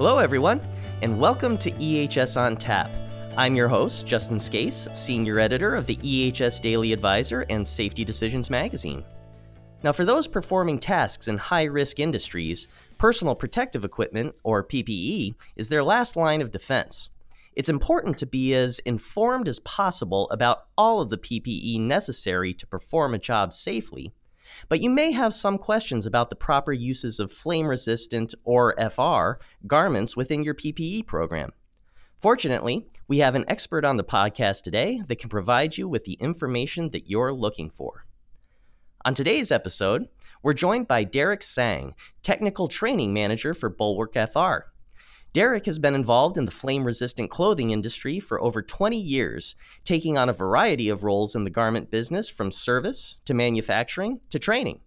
Hello, everyone, and welcome to EHS on Tap. I'm your host, Justin Scace, Senior Editor of the EHS Daily Advisor and Safety Decisions magazine. Now, for those performing tasks in high risk industries, personal protective equipment, or PPE, is their last line of defense. It's important to be as informed as possible about all of the PPE necessary to perform a job safely, but you may have some questions about the proper uses of flame resistant, or FR, garments within your PPE program. Fortunately, we have an expert on the podcast today that can provide you with the information that you're looking for. On today's episode, we're joined by Derek Sang, Technical Training Manager for Bulwark FR. Derek has been involved in the flame resistant clothing industry for over 20 years, taking on a variety of roles in the garment business from service to manufacturing to training.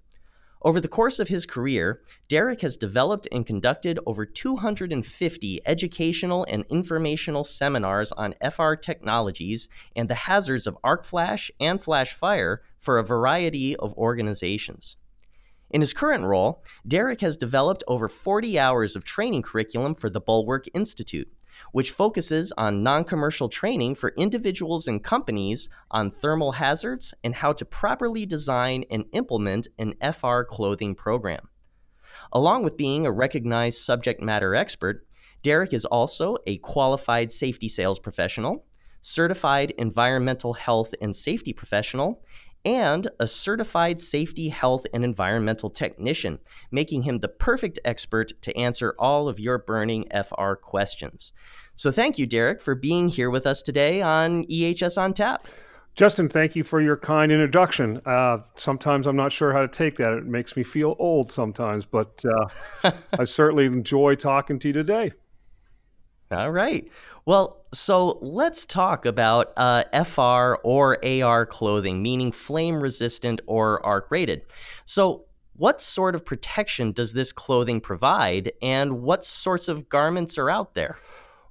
Over the course of his career, Derek has developed and conducted over 250 educational and informational seminars on FR technologies and the hazards of arc flash and flash fire for a variety of organizations. In his current role, Derek has developed over 40 hours of training curriculum for the Bulwark Institute, which focuses on non commercial training for individuals and companies on thermal hazards and how to properly design and implement an FR clothing program. Along with being a recognized subject matter expert, Derek is also a qualified safety sales professional, certified environmental health and safety professional, and a certified safety, health, and environmental technician, making him the perfect expert to answer all of your burning FR questions. So, thank you, Derek, for being here with us today on EHS on Tap. Justin, thank you for your kind introduction. Uh, sometimes I'm not sure how to take that. It makes me feel old sometimes, but uh, I certainly enjoy talking to you today. All right. Well, so let's talk about uh, FR or AR clothing, meaning flame resistant or arc rated. So, what sort of protection does this clothing provide, and what sorts of garments are out there?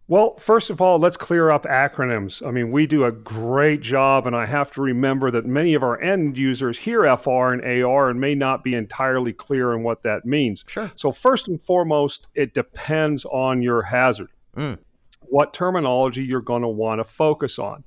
Well, first of all, let's clear up acronyms. I mean, we do a great job, and I have to remember that many of our end users hear FR and AR and may not be entirely clear on what that means. Sure. So, first and foremost, it depends on your hazard. Mm. What terminology you're going to want to focus on.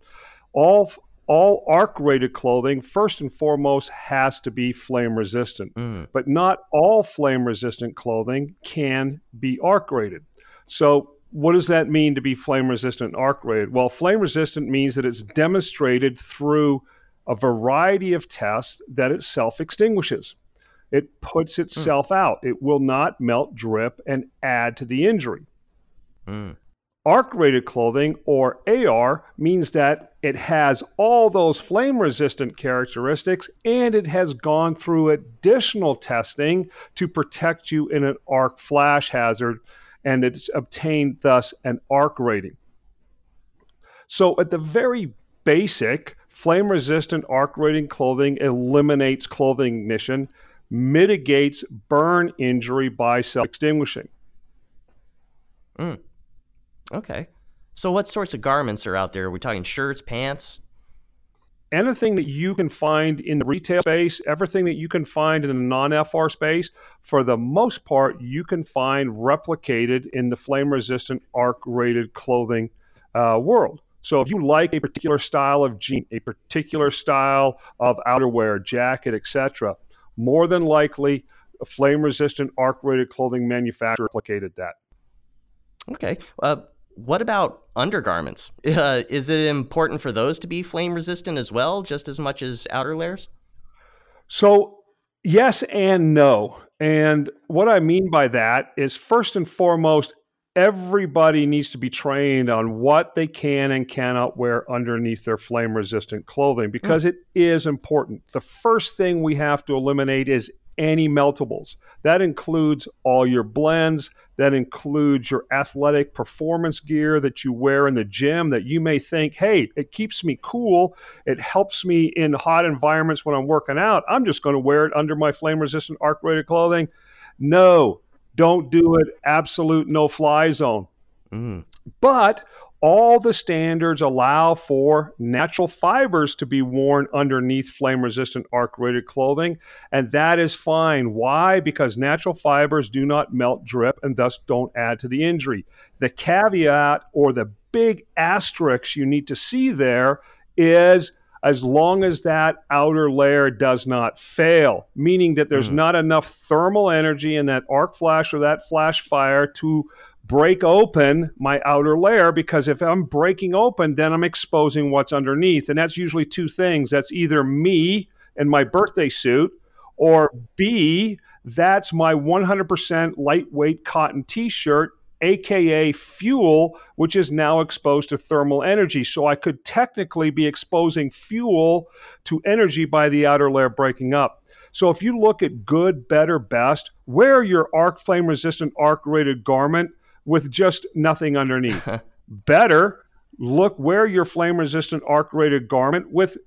All all arc rated clothing, first and foremost, has to be flame resistant. Mm. But not all flame resistant clothing can be arc rated. So, what does that mean to be flame resistant arc rated? Well, flame resistant means that it's demonstrated through a variety of tests that it self extinguishes. It puts hmm. itself mm. out. It will not melt, drip, and add to the injury. Mm. Arc rated clothing, or AR, means that it has all those flame resistant characteristics and it has gone through additional testing to protect you in an arc flash hazard and it's obtained thus an arc rating. So, at the very basic, flame resistant arc rating clothing eliminates clothing ignition, mitigates burn injury by self extinguishing. Mm. Okay. So, what sorts of garments are out there? Are we talking shirts, pants? anything that you can find in the retail space, everything that you can find in the non FR space, for the most part, you can find replicated in the flame resistant arc rated clothing uh, world. So if you like a particular style of jean, a particular style of outerwear, jacket, etc., more than likely a flame resistant arc rated clothing manufacturer replicated that. Okay. Uh, what about undergarments? Uh, is it important for those to be flame resistant as well, just as much as outer layers? So, yes and no. And what I mean by that is, first and foremost, everybody needs to be trained on what they can and cannot wear underneath their flame resistant clothing because mm. it is important. The first thing we have to eliminate is any meltables. That includes all your blends, that includes your athletic performance gear that you wear in the gym that you may think, hey, it keeps me cool. It helps me in hot environments when I'm working out. I'm just going to wear it under my flame resistant arc rated clothing. No, don't do it. Absolute no fly zone. Mm. But all the standards allow for natural fibers to be worn underneath flame resistant arc rated clothing, and that is fine. Why? Because natural fibers do not melt drip and thus don't add to the injury. The caveat or the big asterisk you need to see there is as long as that outer layer does not fail, meaning that there's mm. not enough thermal energy in that arc flash or that flash fire to break open my outer layer because if I'm breaking open, then I'm exposing what's underneath. And that's usually two things that's either me and my birthday suit, or B, that's my 100% lightweight cotton t shirt, AKA fuel, which is now exposed to thermal energy. So I could technically be exposing fuel to energy by the outer layer breaking up. So if you look at good, better, best, wear your arc flame resistant arc rated garment with just nothing underneath. Better, look wear your flame resistant arc rated garment with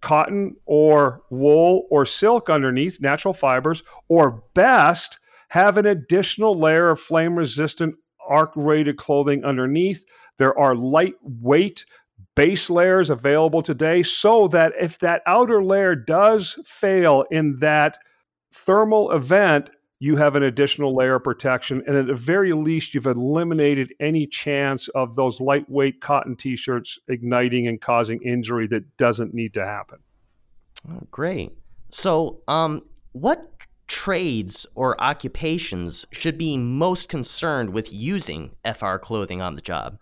cotton or wool or silk underneath, natural fibers, or best, have an additional layer of flame resistant arc rated clothing underneath. There are lightweight base layers available today so that if that outer layer does fail in that thermal event, you have an additional layer of protection. And at the very least, you've eliminated any chance of those lightweight cotton t shirts igniting and causing injury that doesn't need to happen. Oh, great. So, um, what trades or occupations should be most concerned with using FR clothing on the job?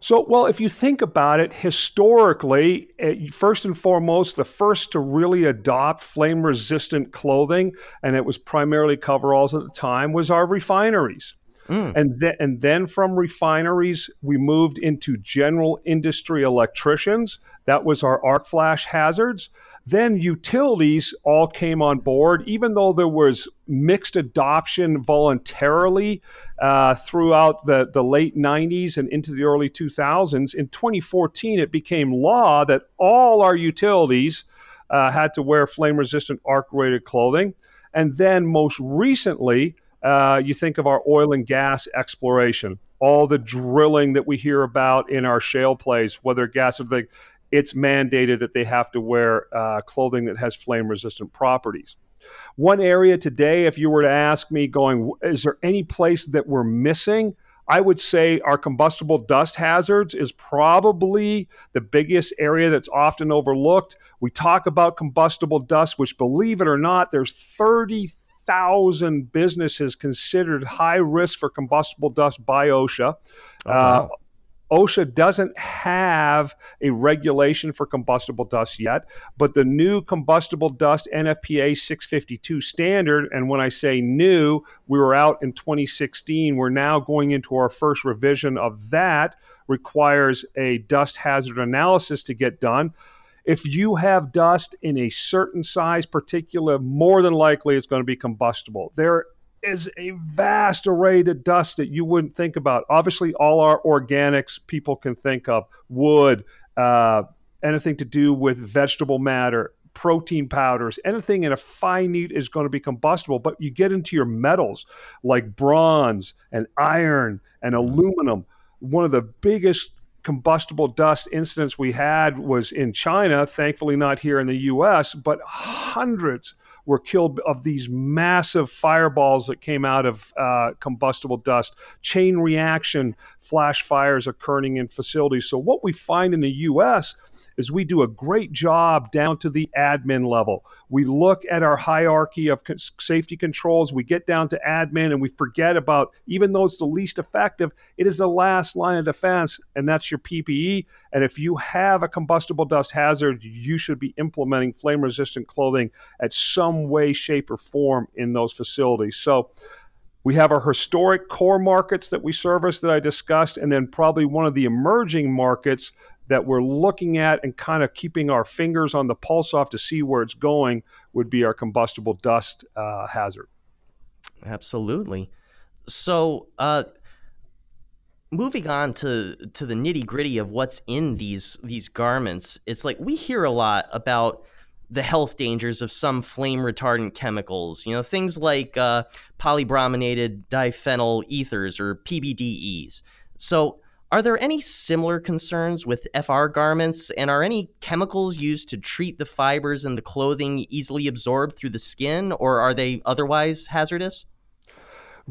So, well, if you think about it, historically, eh, first and foremost, the first to really adopt flame resistant clothing, and it was primarily coveralls at the time, was our refineries. Mm. And, th- and then from refineries, we moved into general industry electricians. That was our arc flash hazards. Then utilities all came on board, even though there was mixed adoption voluntarily uh, throughout the, the late 90s and into the early 2000s. In 2014, it became law that all our utilities uh, had to wear flame resistant arc rated clothing. And then most recently, uh, you think of our oil and gas exploration, all the drilling that we hear about in our shale plays, whether gas or the it's mandated that they have to wear uh, clothing that has flame resistant properties. One area today, if you were to ask me, going, is there any place that we're missing? I would say our combustible dust hazards is probably the biggest area that's often overlooked. We talk about combustible dust, which, believe it or not, there's 30,000 businesses considered high risk for combustible dust by OSHA. Oh, wow. uh, OSHA doesn't have a regulation for combustible dust yet, but the new combustible dust NFPA 652 standard, and when I say new, we were out in 2016, we're now going into our first revision of that, requires a dust hazard analysis to get done. If you have dust in a certain size particulate, more than likely it's going to be combustible. There is a vast array of dust that you wouldn't think about. Obviously, all our organics people can think of wood, uh, anything to do with vegetable matter, protein powders, anything in a fine neat is going to be combustible. But you get into your metals like bronze and iron and aluminum. One of the biggest combustible dust incidents we had was in China, thankfully not here in the US, but hundreds were killed of these massive fireballs that came out of uh, combustible dust, chain reaction flash fires occurring in facilities. So, what we find in the US is we do a great job down to the admin level. We look at our hierarchy of safety controls, we get down to admin, and we forget about, even though it's the least effective, it is the last line of defense, and that's your PPE. And if you have a combustible dust hazard, you should be implementing flame resistant clothing at some way, shape, or form in those facilities. So, we have our historic core markets that we service that I discussed, and then probably one of the emerging markets that we're looking at and kind of keeping our fingers on the pulse off to see where it's going would be our combustible dust uh, hazard. Absolutely. So, uh, moving on to to the nitty gritty of what's in these these garments, it's like we hear a lot about the health dangers of some flame retardant chemicals. You know, things like uh, polybrominated diphenyl ethers or PBDEs. So, Are there any similar concerns with FR garments, and are any chemicals used to treat the fibers in the clothing easily absorbed through the skin, or are they otherwise hazardous?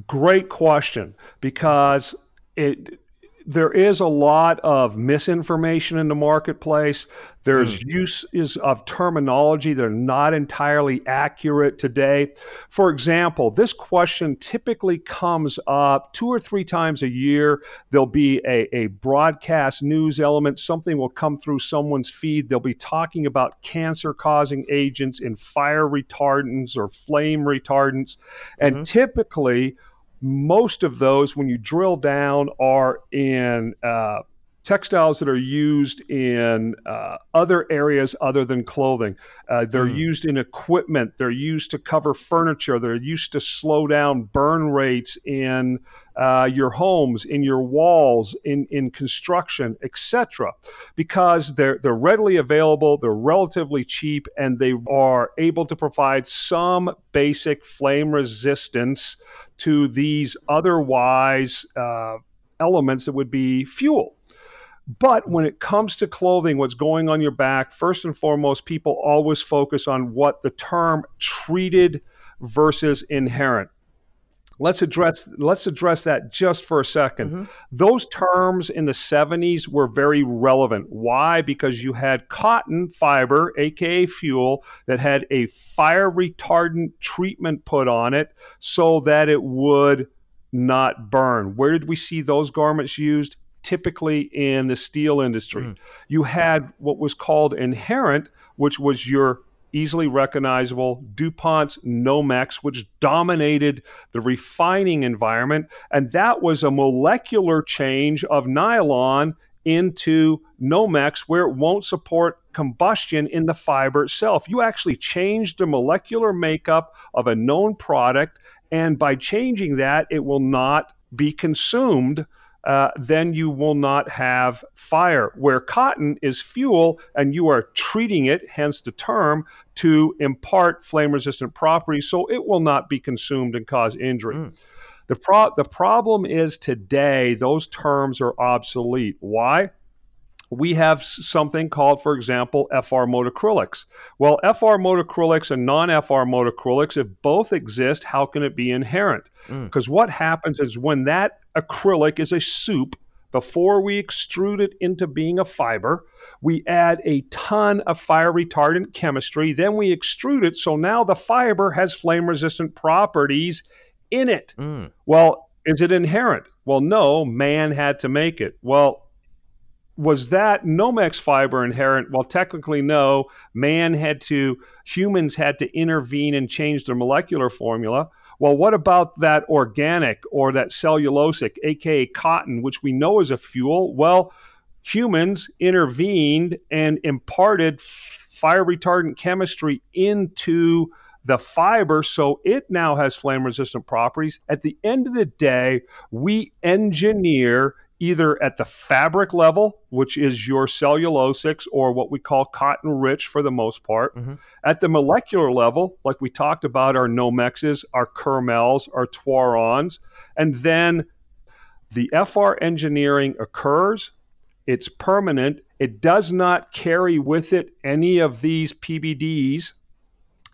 Great question, because it there is a lot of misinformation in the marketplace. There's mm. uses of terminology that are not entirely accurate today. For example, this question typically comes up two or three times a year. There'll be a, a broadcast news element, something will come through someone's feed. They'll be talking about cancer causing agents in fire retardants or flame retardants. And mm-hmm. typically, most of those, when you drill down, are in uh, textiles that are used in uh, other areas other than clothing. Uh, they're mm. used in equipment. They're used to cover furniture. They're used to slow down burn rates in uh, your homes, in your walls, in, in construction, etc. Because they're they're readily available. They're relatively cheap, and they are able to provide some basic flame resistance to these otherwise uh, elements that would be fuel. But when it comes to clothing, what's going on your back, first and foremost, people always focus on what the term treated versus inherent. Let's address let's address that just for a 2nd mm-hmm. Those terms in the 70s were very relevant. Why? Because you had cotton fiber, aka fuel, that had a fire retardant treatment put on it so that it would not burn. Where did we see those garments used? Typically in the steel industry. Mm. You had what was called inherent, which was your easily recognizable DuPont's Nomex, which dominated the refining environment. And that was a molecular change of nylon into Nomex where it won't support combustion in the fiber itself. You actually changed the molecular makeup of a known product, and by changing that, it will not be consumed uh, then you will not have fire. Where cotton is fuel and you are treating it, hence the term, to impart flame resistant properties, so it will not be consumed and cause injury. Mm. The, pro- the problem is today, those terms are obsolete. Why? We have something called, for example, FR modacrylics. Well, FR modacrylics and non FR modacrylics, if both exist, how can it be inherent? Because mm. what happens is when that acrylic is a soup, before we extrude it into being a fiber, we add a ton of fire retardant chemistry. Then we extrude it. So now the fiber has flame resistant properties in it. Mm. Well, is it inherent? Well, no, man had to make it. Well, was that Nomex fiber inherent? Well, technically, no. Man had to, humans had to intervene and change their molecular formula. Well, what about that organic or that cellulosic, aka cotton, which we know is a fuel? Well, humans intervened and imparted fire retardant chemistry into the fiber so it now has flame resistant properties. At the end of the day, we engineer either at the fabric level, which is your cellulosics or what we call cotton rich for the most part. Mm-hmm. At the molecular level, like we talked about, our Nomexes, our Kermels, our Twarons. And then the FR engineering occurs, it's permanent, it does not carry with it any of these PBDs.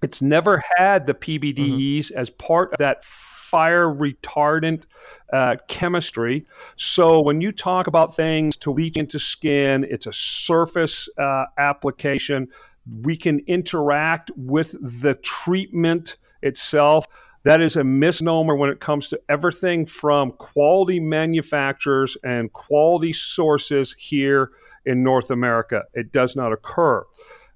It's never had the PBDEs mm-hmm. as part of that fire retardant uh, chemistry. So when you talk about things to leach into skin, it's a surface uh, application. We can interact with the treatment itself. That is a misnomer when it comes to everything from quality manufacturers and quality sources here in North America. It does not occur.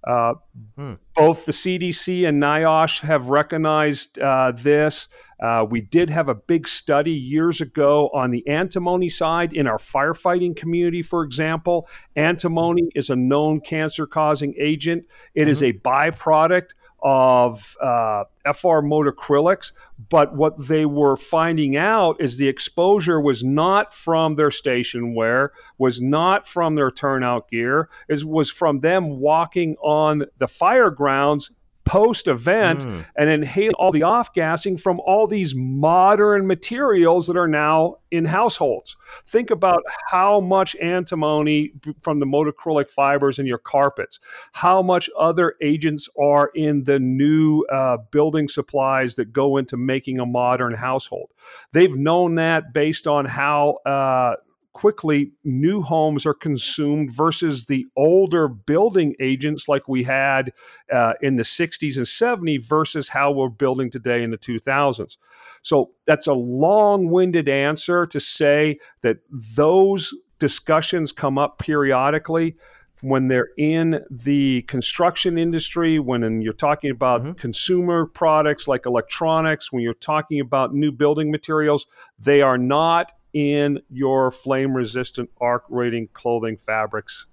Uh, hmm. Both the CDC and NIOSH have recognized uh, this. Uh, we did have a big study years ago on the antimony side in our firefighting community, for example. Antimony is a known cancer causing agent, It mm-hmm. is a byproduct of uh, FR modacrylics, but what they were finding out is the exposure was not from their station wear, was not from their turnout gear, it was from them walking on the fire grounds post event mm. and inhale all the off gassing from all these modern materials that are now in households. Think about how much antimony from the modacrylic fibers in your carpets, how much other agents are in the new uh, building supplies that go into making a modern household. They've known that based on how uh, quickly new homes are consumed versus the older building agents like we had uh, in the 60s and 70s versus how we're building today in the 2000s. So that's a long winded answer to say that those discussions come up periodically when they're in the construction industry, when you're talking about mm-hmm. consumer products like electronics, when you're talking about new building materials, they are not in your flame resistant arc rating clothing fabrics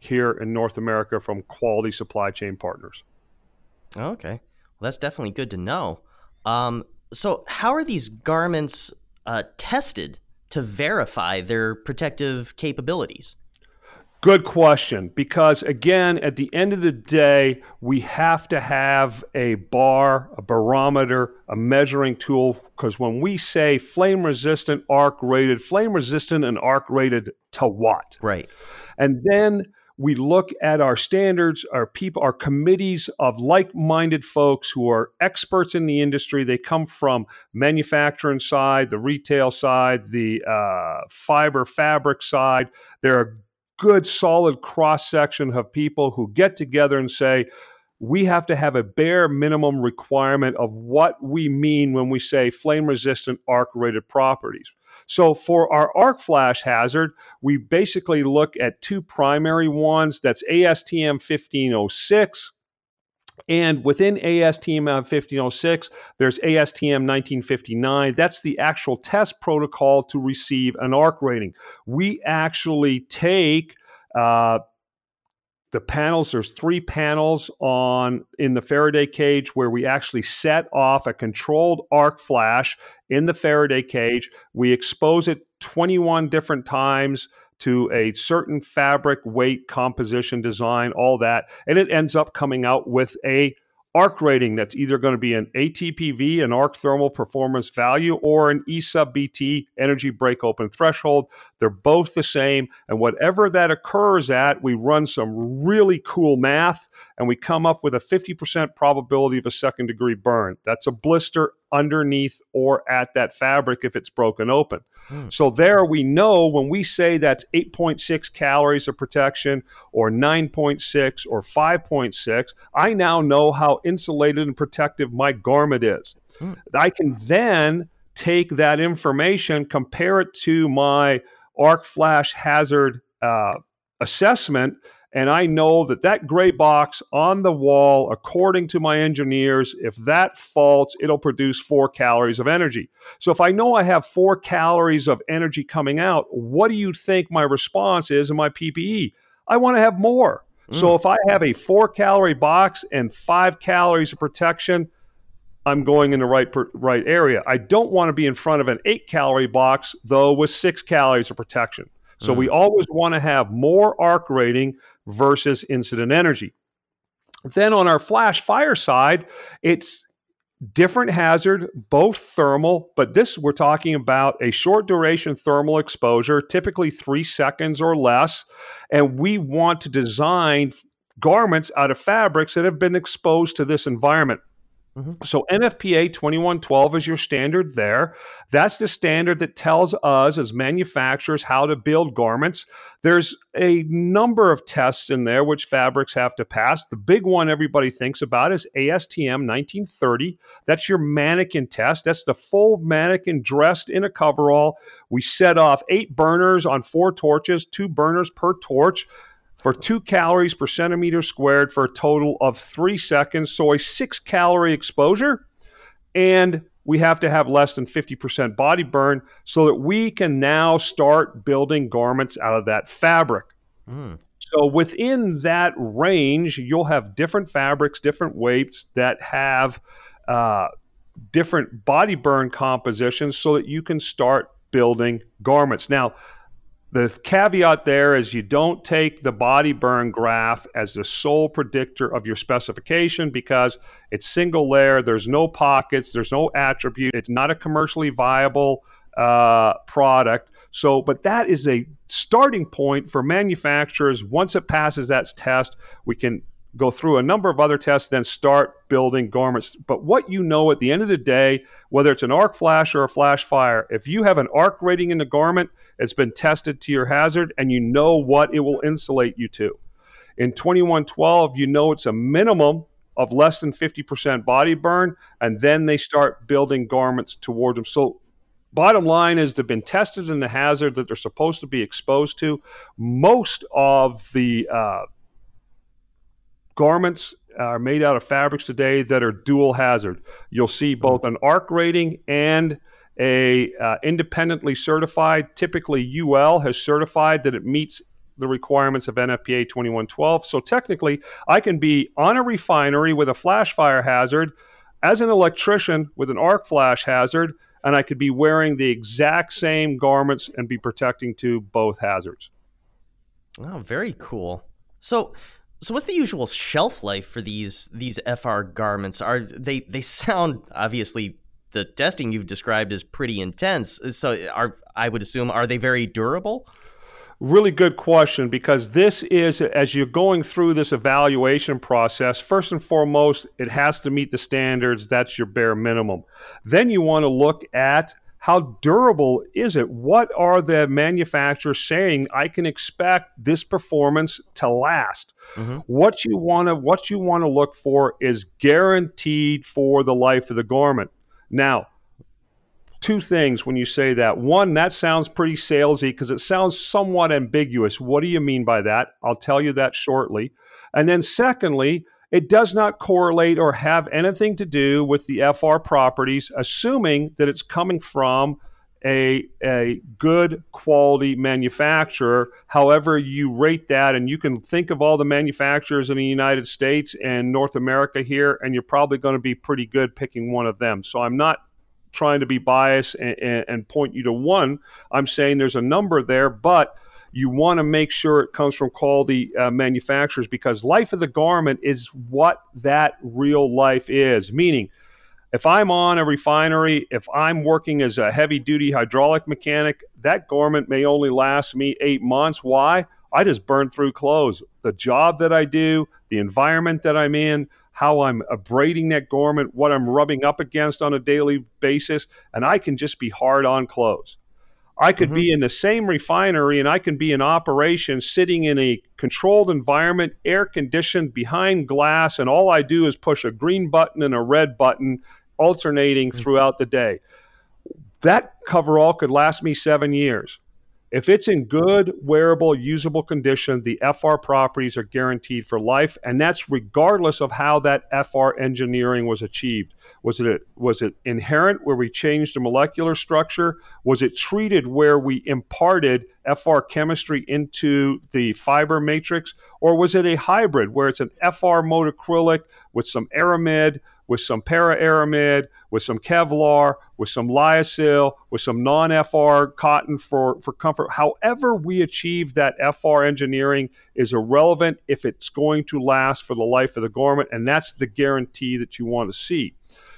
here in North America from quality supply chain partners. Okay. Well, that's definitely good to know. Um, so, how are these garments uh, tested to verify their protective capabilities? Good question. Because again, at the end of the day, we have to have a bar, a barometer, a measuring tool. Because when we say flame resistant, arc rated, flame resistant and arc rated to what? Right. And then we look at our standards, our people, our committees of like-minded folks who are experts in the industry. They come from manufacturing side, the retail side, the uh, fiber fabric side. They're good, solid cross section of people who get together and say, we have to have a bare minimum requirement of what we mean when we say flame resistant arc rated properties. So for our arc flash hazard, we basically look at two primary ones that's ASTM 1506 and within ASTM 1506, there's ASTM 1959. That's the actual test protocol to receive an ARC rating. We actually take uh, the panels there's three panels on in the faraday cage where we actually set off a controlled arc flash in the faraday cage we expose it 21 different times to a certain fabric, weight, composition, design, all that. And it ends up coming out with a arc rating that's either going to be an ATPV, an arc thermal performance value, or an E sub BT energy break open threshold. They're both the same. And whatever that occurs at, we run some really cool math and we come up with a 50% probability of a second degree burn. That's a blister underneath or at that fabric if it's broken open. Hmm. So there we know when we say that's 8.6 calories of protection or 9.6 or 5.6, I now know how insulated and protective my garment is. Hmm. I can then take that information, compare it to my arc flash hazard uh, assessment and I know that that gray box on the wall, according to my engineers, if that faults, it'll produce four calories of energy. So if I know I have four calories of energy coming out, what do you think my response is in my PPE? I want to have more. Mm. So if I have a four calorie box and five calories of protection, I'm going in the right right area. I don't want to be in front of an eight calorie box though with six calories of protection. So mm. we always want to have more arc rating versus incident energy. Then on our flash fire side, it's different hazard, both thermal, but this we're talking about a short duration thermal exposure, typically three seconds or less. And we want to design garments out of fabrics that have been exposed to this environment. Mm-hmm. So NFPA 2112 is your standard there. That's the standard that tells us as manufacturers how to build garments. There's a number of tests in there which fabrics have to pass. The big one everybody thinks about is ASTM 1930. That's your mannequin test. That's the full mannequin dressed in a coverall. We set off eight burners on four torches, two burners per torch for two calories per centimeter squared for a total of three seconds. So a six calorie exposure. And we have to have less than 50% body burn so that we can now start building garments out of that fabric. Mm. So within that range, you'll have different fabrics, different weights that have uh, different body burn compositions so that you can start building garments. Now, the caveat there is you don't take the body burn graph as the sole predictor of your specification because it's single layer, there's no pockets, there's no attribute, it's not a commercially viable uh, product. So, but that is a starting point for manufacturers. Once it passes that test, we can go through a number of other tests, then start building garments. But what you know at the end of the day, whether it's an arc flash or a flash fire, if you have an arc rating in the garment, it's been tested to your hazard and you know what it will insulate you to. In 2112, you know it's a minimum of less than 50% body burn, and then they start building garments toward them. So bottom line is they've been tested in the hazard that they're supposed to be exposed to. Most of the uh, garments are made out of fabrics today that are dual hazard. You'll see both an ARC rating and a uh, independently certified. Typically, UL has certified that it meets the requirements of NFPA 2112. So technically, I can be on a refinery with a flash fire hazard as an electrician with an arc flash hazard, and I could be wearing the exact same garments and be protecting to both hazards. Oh, very cool. So so what's the usual shelf life for these these FR garments? Are they they sound obviously the testing you've described is pretty intense. So are I would assume are they very durable? Really good question because this is as you're going through this evaluation process, first and foremost, it has to meet the standards. That's your bare minimum. Then you want to look at how durable is it? What are the manufacturers saying I can expect this performance to last? Mm-hmm. What you want to what you want to look for is guaranteed for the life of the garment. Now, two things when you say that. One, that sounds pretty salesy because it sounds somewhat ambiguous. What do you mean by that? I'll tell you that shortly. And then secondly, it does not correlate or have anything to do with the FR properties, assuming that it's coming from a, a good quality manufacturer. However, you rate that, and you can think of all the manufacturers in the United States and North America here, and you're probably going to be pretty good picking one of them. So I'm not trying to be biased and, and, and point you to one. I'm saying there's a number there, but you want to make sure it comes from quality uh, manufacturers because life of the garment is what that real life is. Meaning, if I'm on a refinery, if I'm working as a heavy duty hydraulic mechanic, that garment may only last me eight months. Why? I just burn through clothes. The job that I do, the environment that I'm in, how I'm abrading that garment, what I'm rubbing up against on a daily basis, and I can just be hard on clothes. I could mm-hmm. be in the same refinery and I can be in operation sitting in a controlled environment, air conditioned, behind glass, and all I do is push a green button and a red button alternating mm-hmm. throughout the day. That coverall could last me seven years. If it's in good, wearable, usable condition, the FR properties are guaranteed for life, and that's regardless of how that FR engineering was achieved. Was it was it inherent where we changed the molecular structure? Was it treated where we imparted FR chemistry into the fiber matrix, or was it a hybrid where it's an FR modacrylic with some aramid, with some para aramid, with some Kevlar, with some lyocell, with some non FR cotton for, for comfort. However, we achieve that FR engineering is irrelevant if it's going to last for the life of the garment. And that's the guarantee that you want to see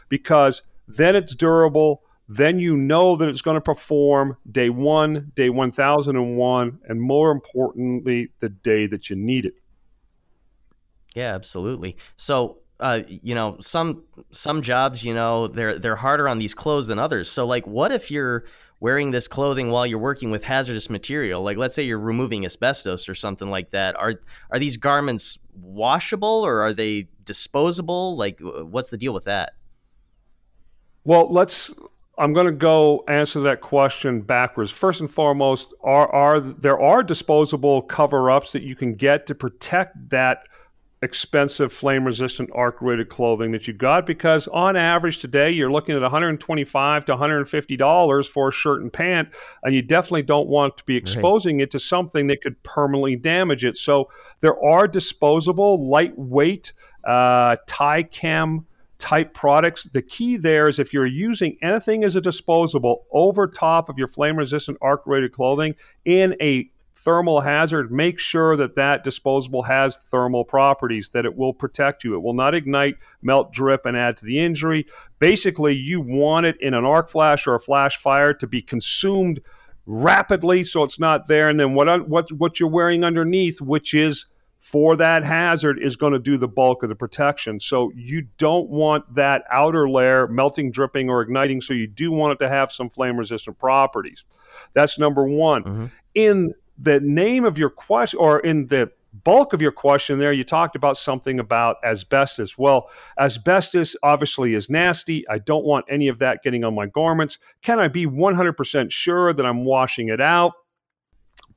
because then it's durable. Then you know that it's going to perform day one, day 1001, and more importantly, the day that you need it. Yeah, absolutely. So uh, you know, some some jobs, you know, they're they're harder on these clothes than others. So like what if you're wearing this clothing while you're working with hazardous material? Like let's say you're removing asbestos or something like that. Are are these garments washable or are they disposable? Like what's the deal with that? Well, let's I'm going to go answer that question backwards. First and foremost, are are there are disposable cover-ups that you can get to protect that expensive flame resistant arc rated clothing that you got because on average today you're looking at 125 to 150 dollars for a shirt and pant and you definitely don't want to be exposing right. it to something that could permanently damage it so there are disposable lightweight uh, Tychem type products. The key there is if you're using anything as a disposable over top of your flame resistant arc rated clothing in a thermal hazard, make sure that that disposable has thermal properties, that it will protect you. It will not ignite, melt, drip, and add to the injury. Basically, you want it in an arc flash or a flash fire to be consumed rapidly so it's not there. And then what, what, what you're wearing underneath, which is for that hazard is going to do the bulk of the protection. So you don't want that outer layer melting, dripping, or igniting. So you do want it to have some flame resistant properties. That's number one. Mm-hmm. In the name of your question, or in the bulk of your question there, you talked about something about asbestos. Well, asbestos obviously is nasty. I don't want any of that getting on my garments. Can I be 100% sure that I'm washing it out?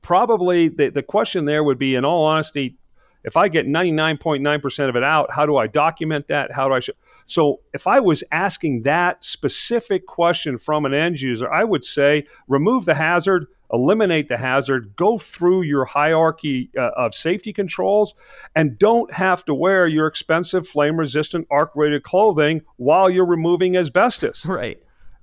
Probably the, the question there would be, in all honesty, if I get 99.9% of it out, how do I document that? How do I show? So if I was asking that specific question from an end user, I would say remove the hazard, eliminate the hazard, go through your hierarchy uh, of safety controls, and don't have to wear your expensive flame resistant arc rated clothing while you're removing asbestos. Right.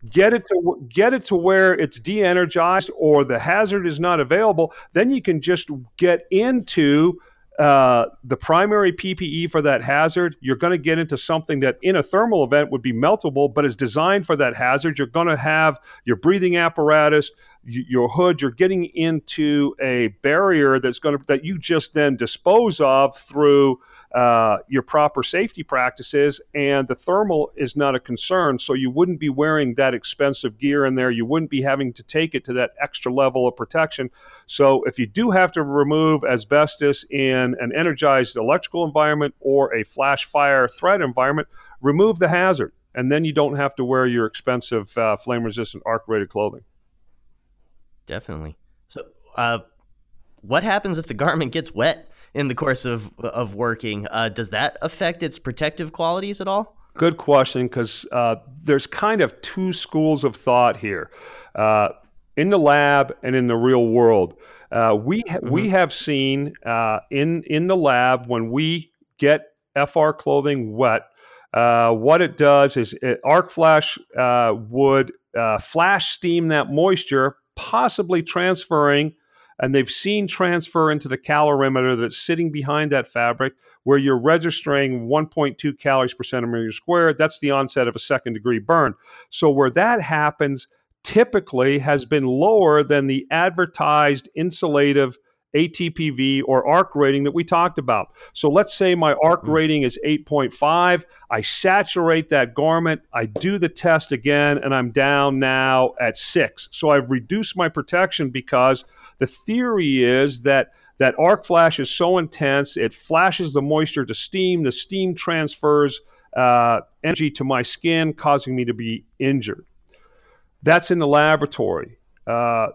Get it to get it to where it's de-energized or the hazard is not available. Then you can just get into uh, the primary PPE for that hazard, you're going to get into something that in a thermal event would be meltable, but is designed for that hazard. You're going to have your breathing apparatus, your hood. You're getting into a barrier that's going to that you just then dispose of through uh, your proper safety practices, and the thermal is not a concern. So you wouldn't be wearing that expensive gear in there. You wouldn't be having to take it to that extra level of protection. So if you do have to remove asbestos in an energized electrical environment or a flash fire threat environment, remove the hazard. And then you don't have to wear your expensive uh, flame resistant arc rated clothing. Definitely. So, uh, what happens if the garment gets wet? in the course of of working. Uh, does that affect its protective qualities at all? Good question, because uh, there's kind of two schools of thought here, uh, in the lab and in the real world. Uh, we ha- mm-hmm. we have seen uh, in in the lab when we get FR clothing wet. Uh, what it does is it, arc flash would flash steam that moisture, possibly transferring and they've seen transfer into the calorimeter that's sitting behind that fabric where you're registering 1.2 calories per centimeter squared. That's the onset of a second degree burn. So, where that happens typically has been lower than the advertised insulative ATPV or arc rating that we talked about. So let's say my arc mm-hmm. rating is 8.5. I saturate that garment. I do the test again, and I'm down now at six. So I've reduced my protection because the theory is that that arc flash is so intense, it flashes the moisture to steam. The steam transfers uh, energy to my skin, causing me to be injured. That's in the laboratory. Uh,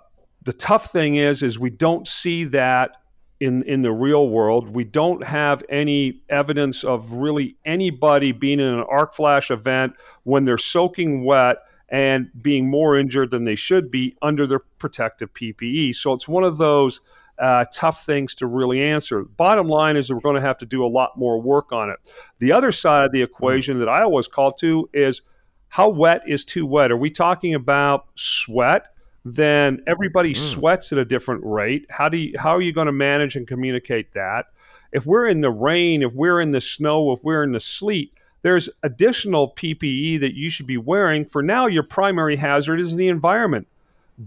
the tough thing is, is we don't see that in in the real world. We don't have any evidence of really anybody being in an arc flash event when they're soaking wet and being more injured than they should be under their protective PPE. So it's one of those uh, tough things to really answer. Bottom line is we're going to have to do a lot more work on it. The other side of the equation that I always call to is how wet is too wet? Are we talking about sweat? Then everybody mm. sweats at a different rate. How do you, how are you going to manage and communicate that? If we're in the rain, if we're in the snow, if we're in the sleet, there's additional PPE that you should be wearing. For now, your primary hazard is the environment.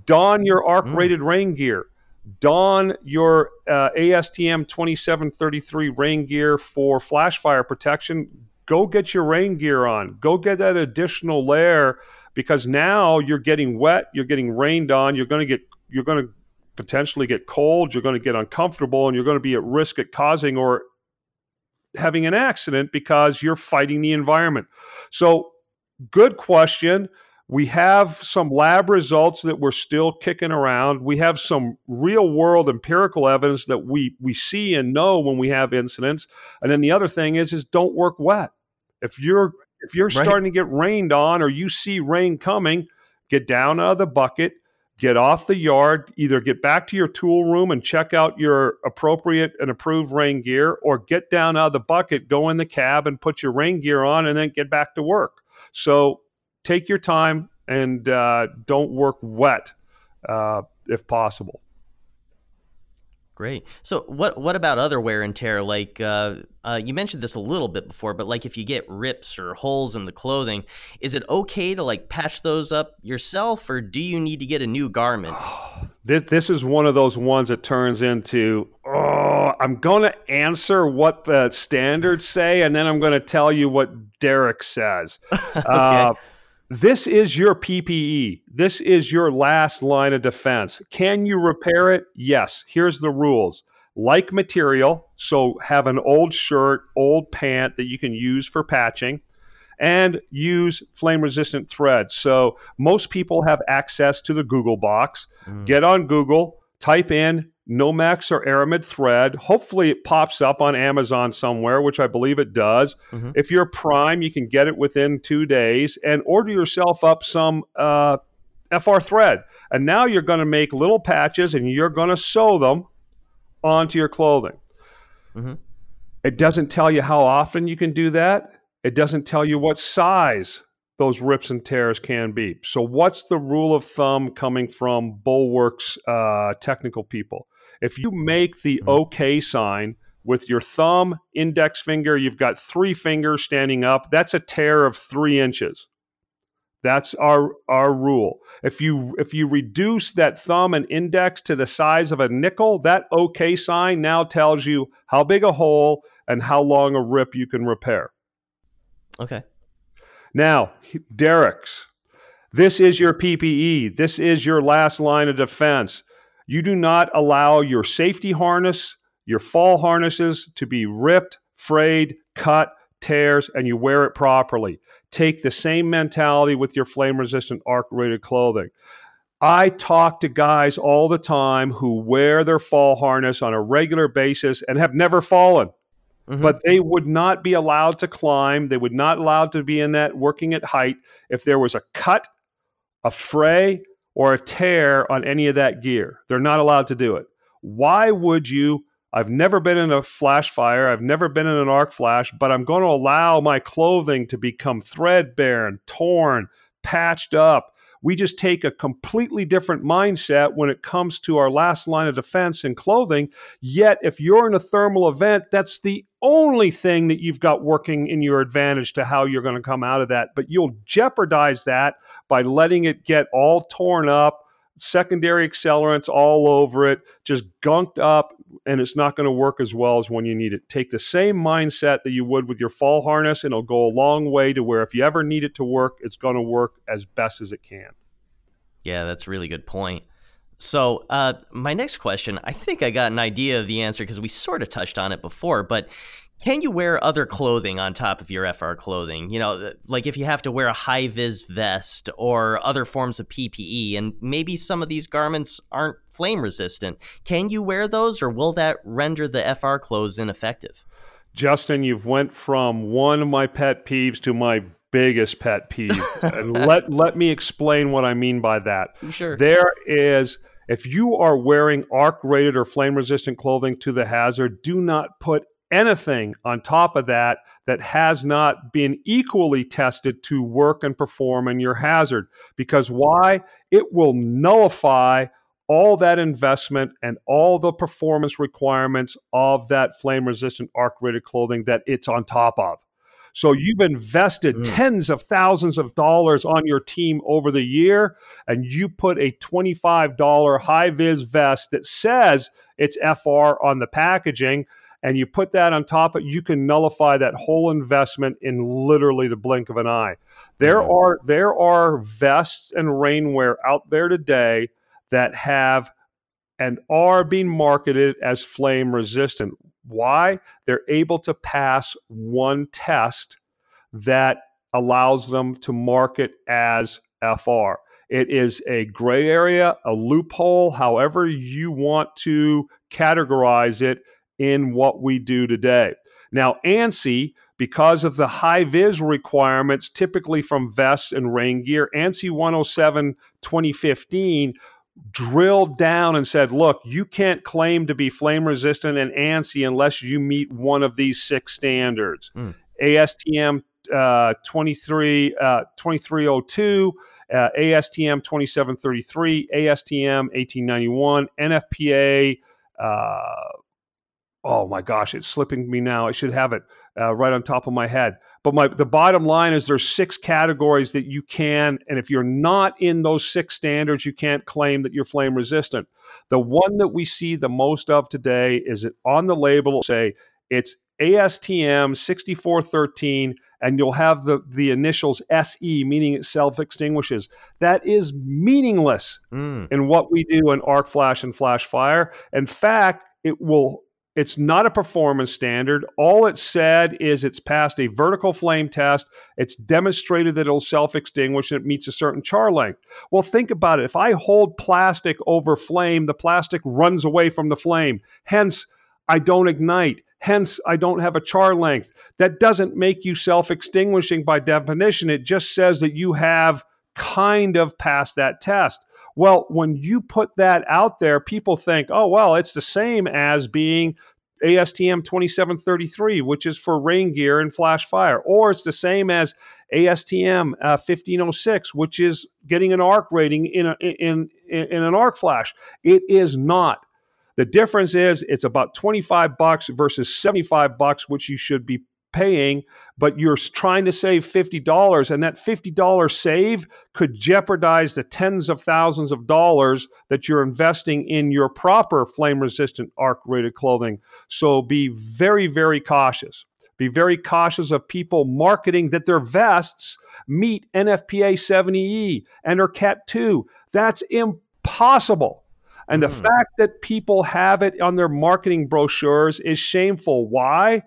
Don your arc mm. rated mm. rain gear. Don your uh, ASTM 2733 rain gear for flash fire protection. Go get your rain gear on. Go get that additional layer because now you're getting wet, you're getting rained on, you're going to get you're going to potentially get cold, you're going to get uncomfortable and you're going to be at risk at causing or having an accident because you're fighting the environment. So, good question. We have some lab results that we're still kicking around. We have some real world empirical evidence that we we see and know when we have incidents. And then the other thing is is don't work wet. If you're if you're right. starting to get rained on or you see rain coming, get down out of the bucket, get off the yard, either get back to your tool room and check out your appropriate and approved rain gear, or get down out of the bucket, go in the cab and put your rain gear on, and then get back to work. So take your time and uh, don't work wet uh, if possible. Great. So, what what about other wear and tear? Like uh, uh, you mentioned this a little bit before, but like if you get rips or holes in the clothing, is it okay to like patch those up yourself, or do you need to get a new garment? this this is one of those ones that turns into oh, I'm going to answer what the standards say, and then I'm going to tell you what Derek says. okay. Uh, this is your PPE. This is your last line of defense. Can you repair it? Yes. Here's the rules like material, so have an old shirt, old pant that you can use for patching, and use flame resistant thread. So most people have access to the Google box. Mm. Get on Google, type in Nomex or Aramid thread. Hopefully, it pops up on Amazon somewhere, which I believe it does. Mm-hmm. If you're Prime, you can get it within two days and order yourself up some uh, FR thread. And now you're going to make little patches and you're going to sew them onto your clothing. Mm-hmm. It doesn't tell you how often you can do that. It doesn't tell you what size those rips and tears can be. So, what's the rule of thumb coming from Bulwark's uh, technical people? If you make the mm-hmm. OK sign with your thumb, index finger, you've got three fingers standing up. That's a tear of three inches. That's our our rule. If you if you reduce that thumb and index to the size of a nickel, that OK sign now tells you how big a hole and how long a rip you can repair. Okay. Now, Derek's. This is your PPE. This is your last line of defense. You do not allow your safety harness, your fall harnesses to be ripped, frayed, cut, tears, and you wear it properly. Take the same mentality with your flame resistant arc rated clothing. I talk to guys all the time who wear their fall harness on a regular basis and have never fallen. Mm-hmm. But they would not be allowed to climb. They would not allowed to be in that working at height if there was a cut, a fray, or a tear on any of that gear. They're not allowed to do it. Why would you? I've never been in a flash fire. I've never been in an arc flash, but I'm going to allow my clothing to become threadbare and torn, patched up, we just take a completely different mindset when it comes to our last line of defense in clothing. Yet, if you're in a thermal event, that's the only thing that you've got working in your advantage to how you're going to come out of that. But you'll jeopardize that by letting it get all torn up, secondary accelerants all over it, just gunked up, and it's not going to work as well as when you need it. Take the same mindset that you would with your fall harness, and it'll go a long way to where if you ever need it to work, it's going to work as best as it can. Yeah, that's a really good point. So, uh, my next question, I think I got an idea of the answer because we sort of touched on it before, but can you wear other clothing on top of your FR clothing? You know, like if you have to wear a high vis vest or other forms of PPE, and maybe some of these garments aren't flame resistant, can you wear those or will that render the FR clothes ineffective? Justin, you've went from one of my pet peeves to my biggest pet peeve. and uh, let let me explain what I mean by that. Sure. There is if you are wearing arc rated or flame resistant clothing to the hazard, do not put anything on top of that that has not been equally tested to work and perform in your hazard. Because why? It will nullify all that investment and all the performance requirements of that flame resistant arc rated clothing that it's on top of. So you've invested mm. tens of thousands of dollars on your team over the year, and you put a $25 high vis vest that says it's FR on the packaging and you put that on top of you can nullify that whole investment in literally the blink of an eye. There mm-hmm. are there are vests and rainwear out there today that have and are being marketed as flame resistant. Why? They're able to pass one test that allows them to market as fr it is a gray area a loophole however you want to categorize it in what we do today. Now, ANSI, because of the high vis requirements, typically from vests and rain gear, ANSI 107 2015 drilled down and said, look, you can't claim to be flame resistant and ANSI unless you meet one of these six standards. Mm. ASTM uh, 23, uh, 2302, uh, ASTM 2733, ASTM 1891, NFPA. Uh, oh my gosh, it's slipping me now. I should have it uh, right on top of my head. But my the bottom line is there's six categories that you can, and if you're not in those six standards, you can't claim that you're flame resistant. The one that we see the most of today is it on the label say it's ASTM 6413 and you'll have the, the initials SE, meaning it self extinguishes. That is meaningless mm. in what we do in arc flash and flash fire. In fact, it will it's not a performance standard. All it said is it's passed a vertical flame test. It's demonstrated that it'll self extinguish it meets a certain char length. Well, think about it. If I hold plastic over flame, the plastic runs away from the flame. Hence, I don't ignite. Hence, I don't have a char length. That doesn't make you self extinguishing by definition. It just says that you have kind of passed that test. Well, when you put that out there, people think, oh, well, it's the same as being ASTM 2733, which is for rain gear and flash fire, or it's the same as ASTM uh, 1506, which is getting an arc rating in, a, in, in, in an arc flash. It is not. The difference is it's about 25 bucks versus 75 bucks, which you should be paying, but you're trying to save $50, and that $50 save could jeopardize the tens of thousands of dollars that you're investing in your proper flame resistant arc rated clothing. So be very, very cautious. Be very cautious of people marketing that their vests meet NFPA 70E and are Cat 2. That's impossible. And the mm. fact that people have it on their marketing brochures is shameful. Why?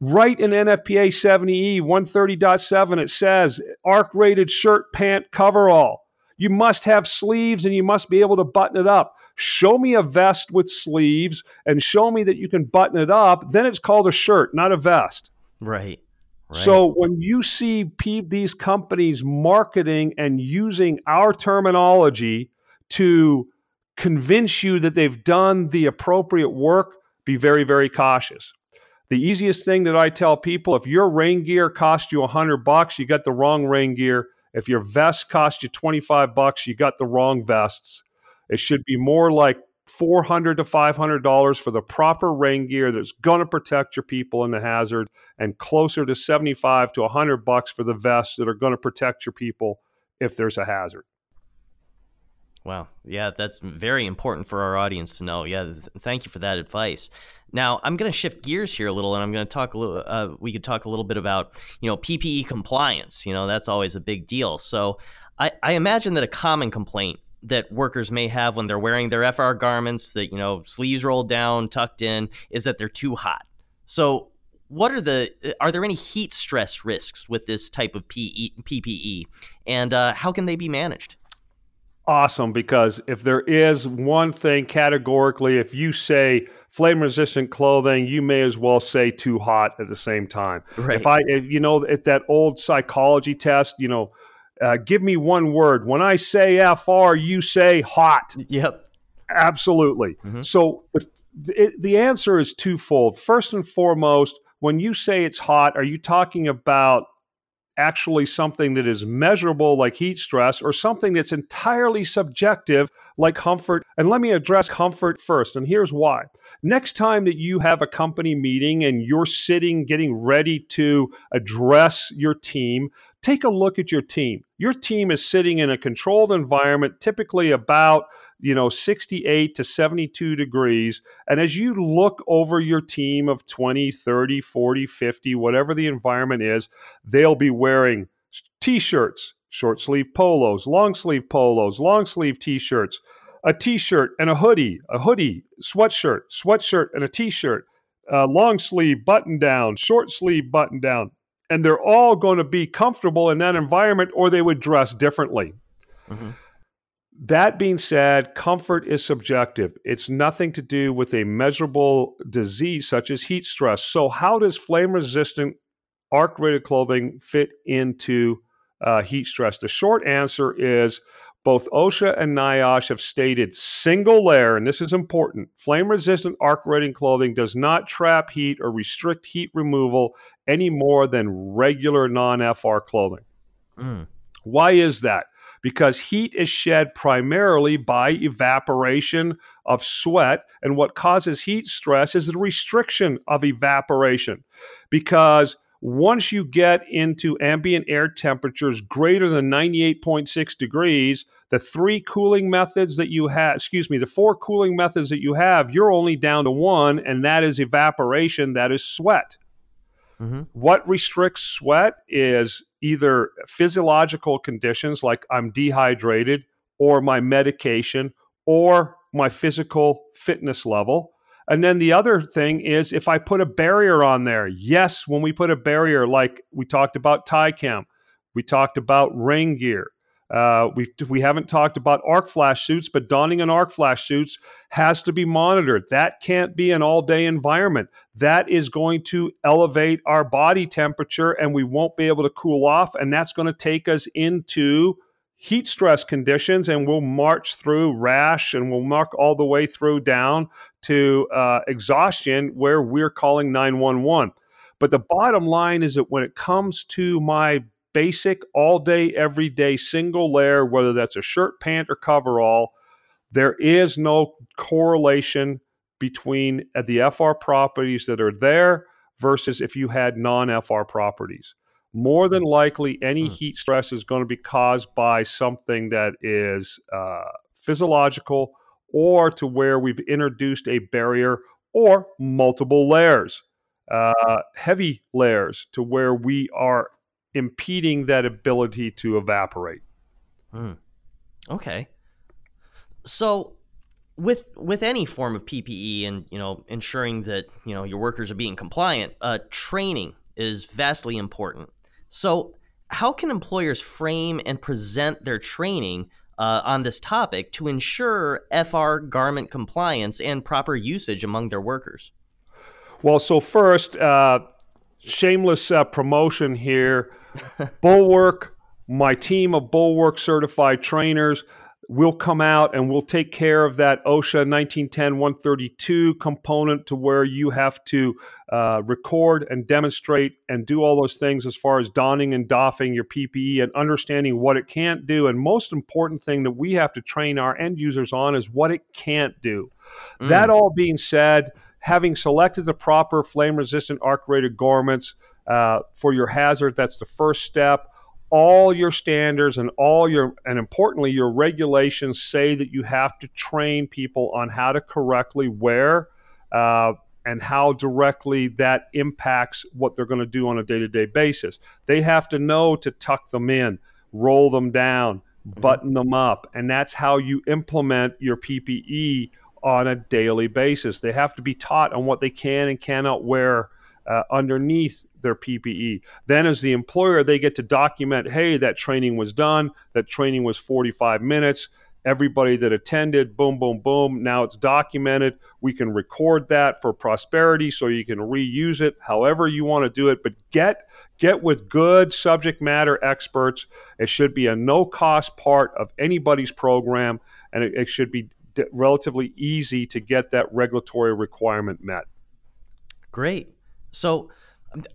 Right in NFPA 70E 130.7, it says arc rated shirt, pant, coverall. You must have sleeves and you must be able to button it up. Show me a vest with sleeves and show me that you can button it up. Then it's called a shirt, not a vest. Right. Right. So when you see these companies marketing and using our terminology to convince you that they've done the appropriate work, be very, very cautious. The easiest thing that I tell people if your rain gear cost you 100 bucks, you got the wrong rain gear. If your vest cost you 25 bucks, you got the wrong vests. It should be more like 400 to 500 dollars for the proper rain gear that's going to protect your people in the hazard and closer to 75 to 100 bucks for the vests that are going to protect your people if there's a hazard. Wow. Yeah, that's very important for our audience to know. Yeah, th- thank you for that advice. Now, I'm going to shift gears here a little, and I'm going to talk a little. Uh, we could talk a little bit about, you know, PPE compliance. You know, that's always a big deal. So, I, I imagine that a common complaint that workers may have when they're wearing their FR garments, that you know, sleeves rolled down, tucked in, is that they're too hot. So, what are the are there any heat stress risks with this type of PE, PPE, and uh, how can they be managed? Awesome because if there is one thing categorically, if you say flame resistant clothing, you may as well say too hot at the same time. Right. If I, if, you know, at that old psychology test, you know, uh, give me one word. When I say FR, you say hot. Yep. Absolutely. Mm-hmm. So it, the answer is twofold. First and foremost, when you say it's hot, are you talking about actually something that is measurable like heat stress or something that's entirely subjective like comfort. And let me address comfort first. And here's why. Next time that you have a company meeting and you're sitting getting ready to address your team, take a look at your team. Your team is sitting in a controlled environment, typically about you know 68 to 72 degrees and as you look over your team of 20 30 40 50 whatever the environment is they'll be wearing t-shirts short sleeve polos long sleeve polos long sleeve t-shirts a t-shirt and a hoodie a hoodie sweatshirt sweatshirt and a t-shirt uh, long sleeve button down short sleeve button down and they're all going to be comfortable in that environment or they would dress differently mm-hmm. That being said, comfort is subjective. It's nothing to do with a measurable disease such as heat stress. So, how does flame resistant arc rated clothing fit into uh, heat stress? The short answer is both OSHA and NIOSH have stated single layer, and this is important flame resistant arc rating clothing does not trap heat or restrict heat removal any more than regular non FR clothing. Mm. Why is that? Because heat is shed primarily by evaporation of sweat, and what causes heat stress is the restriction of evaporation. Because once you get into ambient air temperatures greater than 98.6 degrees, the three cooling methods that you have, excuse me, the four cooling methods that you have, you're only down to one, and that is evaporation, that is sweat. Mm-hmm. What restricts sweat is either physiological conditions like I'm dehydrated, or my medication, or my physical fitness level. And then the other thing is if I put a barrier on there, yes, when we put a barrier, like we talked about Tychem, we talked about rain gear. Uh, we we haven't talked about arc flash suits, but donning an arc flash suits has to be monitored. That can't be an all day environment. That is going to elevate our body temperature, and we won't be able to cool off, and that's going to take us into heat stress conditions and we'll march through rash and we'll mark all the way through down to uh, exhaustion where we're calling 911 but the bottom line is that when it comes to my basic all day everyday single layer whether that's a shirt pant or coverall there is no correlation between uh, the fr properties that are there versus if you had non-fr properties more than likely any mm. heat stress is going to be caused by something that is uh, physiological or to where we've introduced a barrier or multiple layers, uh, heavy layers, to where we are impeding that ability to evaporate. Mm. Okay. So with with any form of PPE and you know ensuring that you know your workers are being compliant, uh, training is vastly important. So, how can employers frame and present their training uh, on this topic to ensure FR garment compliance and proper usage among their workers? Well, so first, uh, shameless uh, promotion here Bulwark, my team of Bulwark certified trainers we'll come out and we'll take care of that OSHA 1910 132 component to where you have to uh, record and demonstrate and do all those things as far as donning and doffing your PPE and understanding what it can't do. And most important thing that we have to train our end users on is what it can't do. Mm. That all being said, having selected the proper flame resistant arc rated garments uh, for your hazard, that's the first step all your standards and all your and importantly your regulations say that you have to train people on how to correctly wear uh, and how directly that impacts what they're going to do on a day-to-day basis they have to know to tuck them in roll them down mm-hmm. button them up and that's how you implement your ppe on a daily basis they have to be taught on what they can and cannot wear uh, underneath their PPE. Then, as the employer, they get to document hey, that training was done, that training was 45 minutes. Everybody that attended, boom, boom, boom. Now it's documented. We can record that for prosperity so you can reuse it however you want to do it. But get get with good subject matter experts. It should be a no cost part of anybody's program, and it, it should be relatively easy to get that regulatory requirement met. Great. So,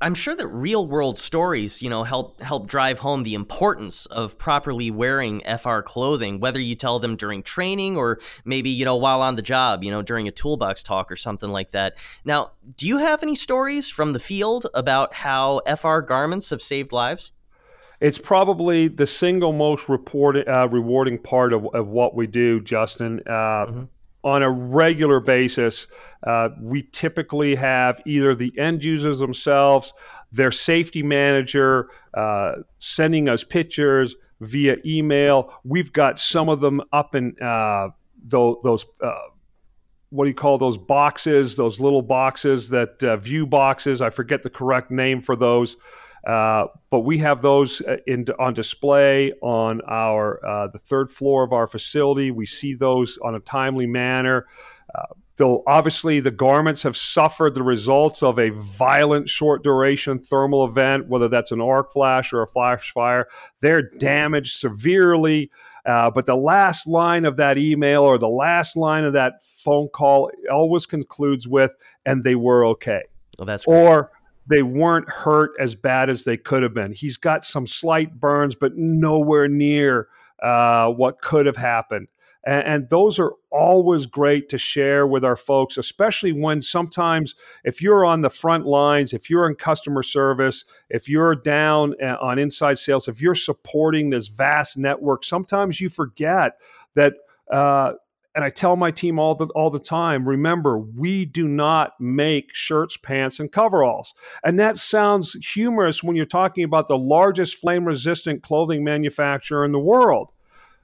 I'm sure that real world stories, you know, help help drive home the importance of properly wearing FR clothing, whether you tell them during training or maybe, you know, while on the job, you know, during a toolbox talk or something like that. Now, do you have any stories from the field about how FR garments have saved lives? It's probably the single most reported, uh, rewarding part of, of what we do, Justin. Uh, mm-hmm on a regular basis. Uh, we typically have either the end users themselves, their safety manager, uh, sending us pictures via email. We've got some of them up in uh, those. those uh, what do you call those boxes? Those little boxes that uh, view boxes. I forget the correct name for those. Uh, but we have those uh, in, on display on our uh, the third floor of our facility. We see those on a timely manner. Uh, Though obviously the garments have suffered the results of a violent short duration thermal event, whether that's an arc flash or a flash fire, they're damaged severely. Uh, but the last line of that email or the last line of that phone call always concludes with, and they were okay. Well, that's great. Or they weren't hurt as bad as they could have been. He's got some slight burns, but nowhere near uh, what could have happened. And, and, those are always great to share with our folks, especially when sometimes if you're on the front lines, if you're in customer service, if you're down uh, on inside sales, if you're supporting this vast network, sometimes you forget that. Uh, and I tell my team all the all the time, remember, we do not make shirts, pants, and coveralls. And that sounds humorous when you're talking about the largest flame resistant clothing manufacturer in the world.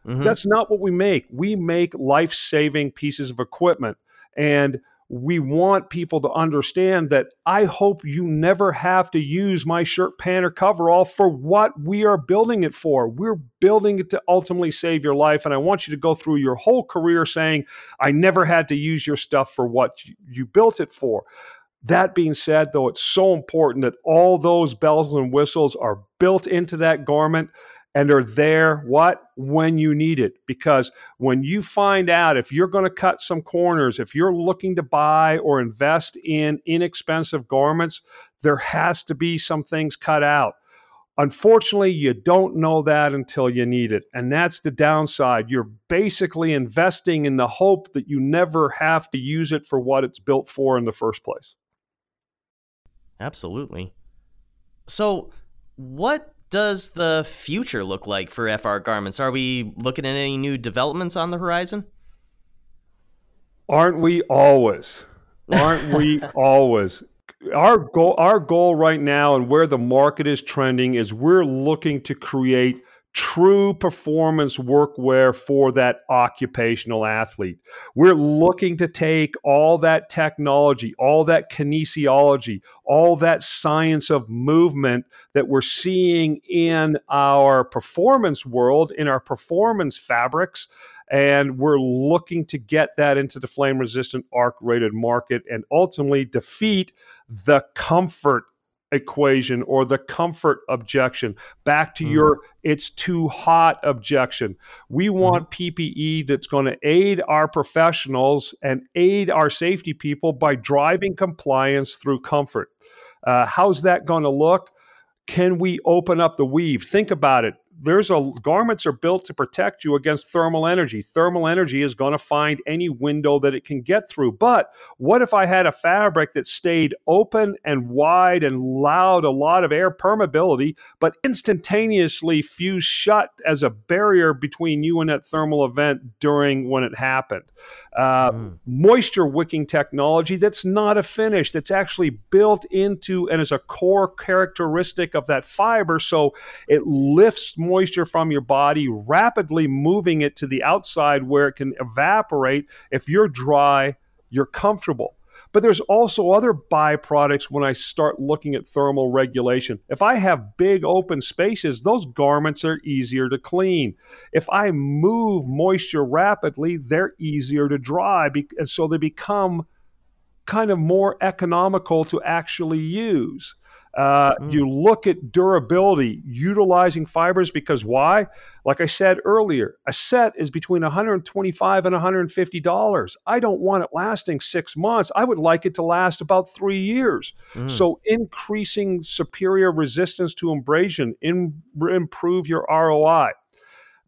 Mm-hmm. That's not what we make. We make life saving pieces of equipment. And we want people to understand that I hope you never have to use my shirt, pant, or coverall for what we are building it for. We're building it to ultimately save your life. And I want you to go through your whole career saying, I never had to use your stuff for what you built it for. That being said, though, it's so important that all those bells and whistles are built into that garment and are there what? When you need it. Because when you find out if you're going to cut some corners if you're looking to buy or invest in inexpensive garments there has to be some things cut out. Unfortunately you don't know that until you need it and that's the downside. You're basically investing in the hope that you never have to use it for what it's built for in the first place. Absolutely. So what does the future look like for FR Garments? Are we looking at any new developments on the horizon? Aren't we always? Aren't we always? Our goal our goal right now and where the market is trending is we're looking to create true performance workwear for that occupational athlete. We're looking to take all that technology, all that kinesiology, all that science of movement that we're seeing in our performance world, in our performance fabrics, and we're looking to get that into the flame resistant arc rated market and ultimately defeat the comfort equation or the comfort objection back to mm. your it's too hot objection we mm-hmm. want mm. ppe that's going to aid our professionals and aid our safety people by driving compliance through comfort uh, how's that going to look can we open up the weave think about it there's a garments are built to protect you against thermal energy. Thermal energy is going to find any window that it can get through. But what if I had a fabric that stayed open and wide and allowed a lot of air permeability, but instantaneously fused shut as a barrier between you and that thermal event during when it happened? Uh, mm. Moisture wicking technology that's not a finish, that's actually built into and is a core characteristic of that fiber. So it lifts moisture from your body, rapidly moving it to the outside where it can evaporate. If you're dry, you're comfortable. But there's also other byproducts when I start looking at thermal regulation. If I have big open spaces, those garments are easier to clean. If I move moisture rapidly, they're easier to dry. And so they become kind of more economical to actually use. Uh, mm. You look at durability, utilizing fibers because why? Like I said earlier, a set is between 125 and 150 dollars. I don't want it lasting six months. I would like it to last about three years. Mm. So increasing superior resistance to abrasion, in, improve your ROI.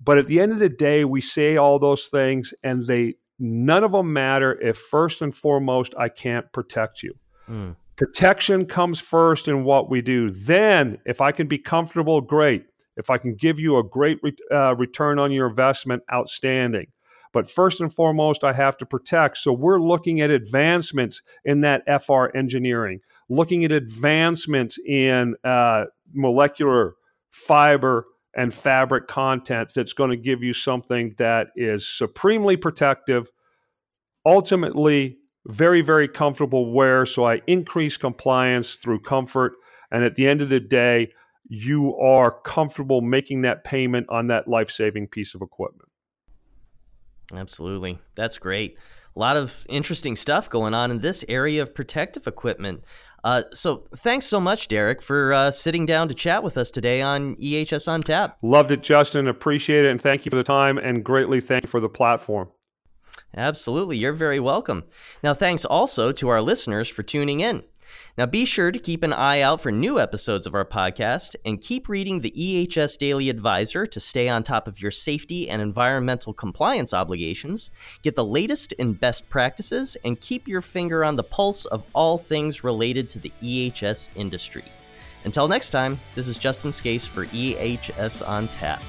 But at the end of the day, we say all those things, and they none of them matter if first and foremost I can't protect you. Mm. Protection comes first in what we do. Then, if I can be comfortable, great. If I can give you a great re- uh, return on your investment, outstanding. But first and foremost, I have to protect. So we're looking at advancements in that FR engineering, looking at advancements in uh, molecular fiber and fabric content that's going to give you something that is supremely protective, ultimately very, very comfortable wear. So I increase compliance through comfort. And at the end of the day, you are comfortable making that payment on that life saving piece of equipment. Absolutely. That's great. a lot of interesting stuff going on in this area of protective equipment. Uh, so thanks so much, Derek, for uh, sitting down to chat with us today on EHS on Tap. Loved it, Justin. Appreciate it, and thank you for the time, and greatly thank you for the platform. Absolutely, you're very welcome. Now, thanks also to our listeners for tuning in. Now, be sure to keep an eye out for new episodes of our podcast and keep reading the EHS Daily Advisor to stay on top of your safety and environmental compliance obligations, get the latest and best practices, and keep your finger on the pulse of all things related to the EHS industry. Until next time, this is Justin Scace for EHS on Tap.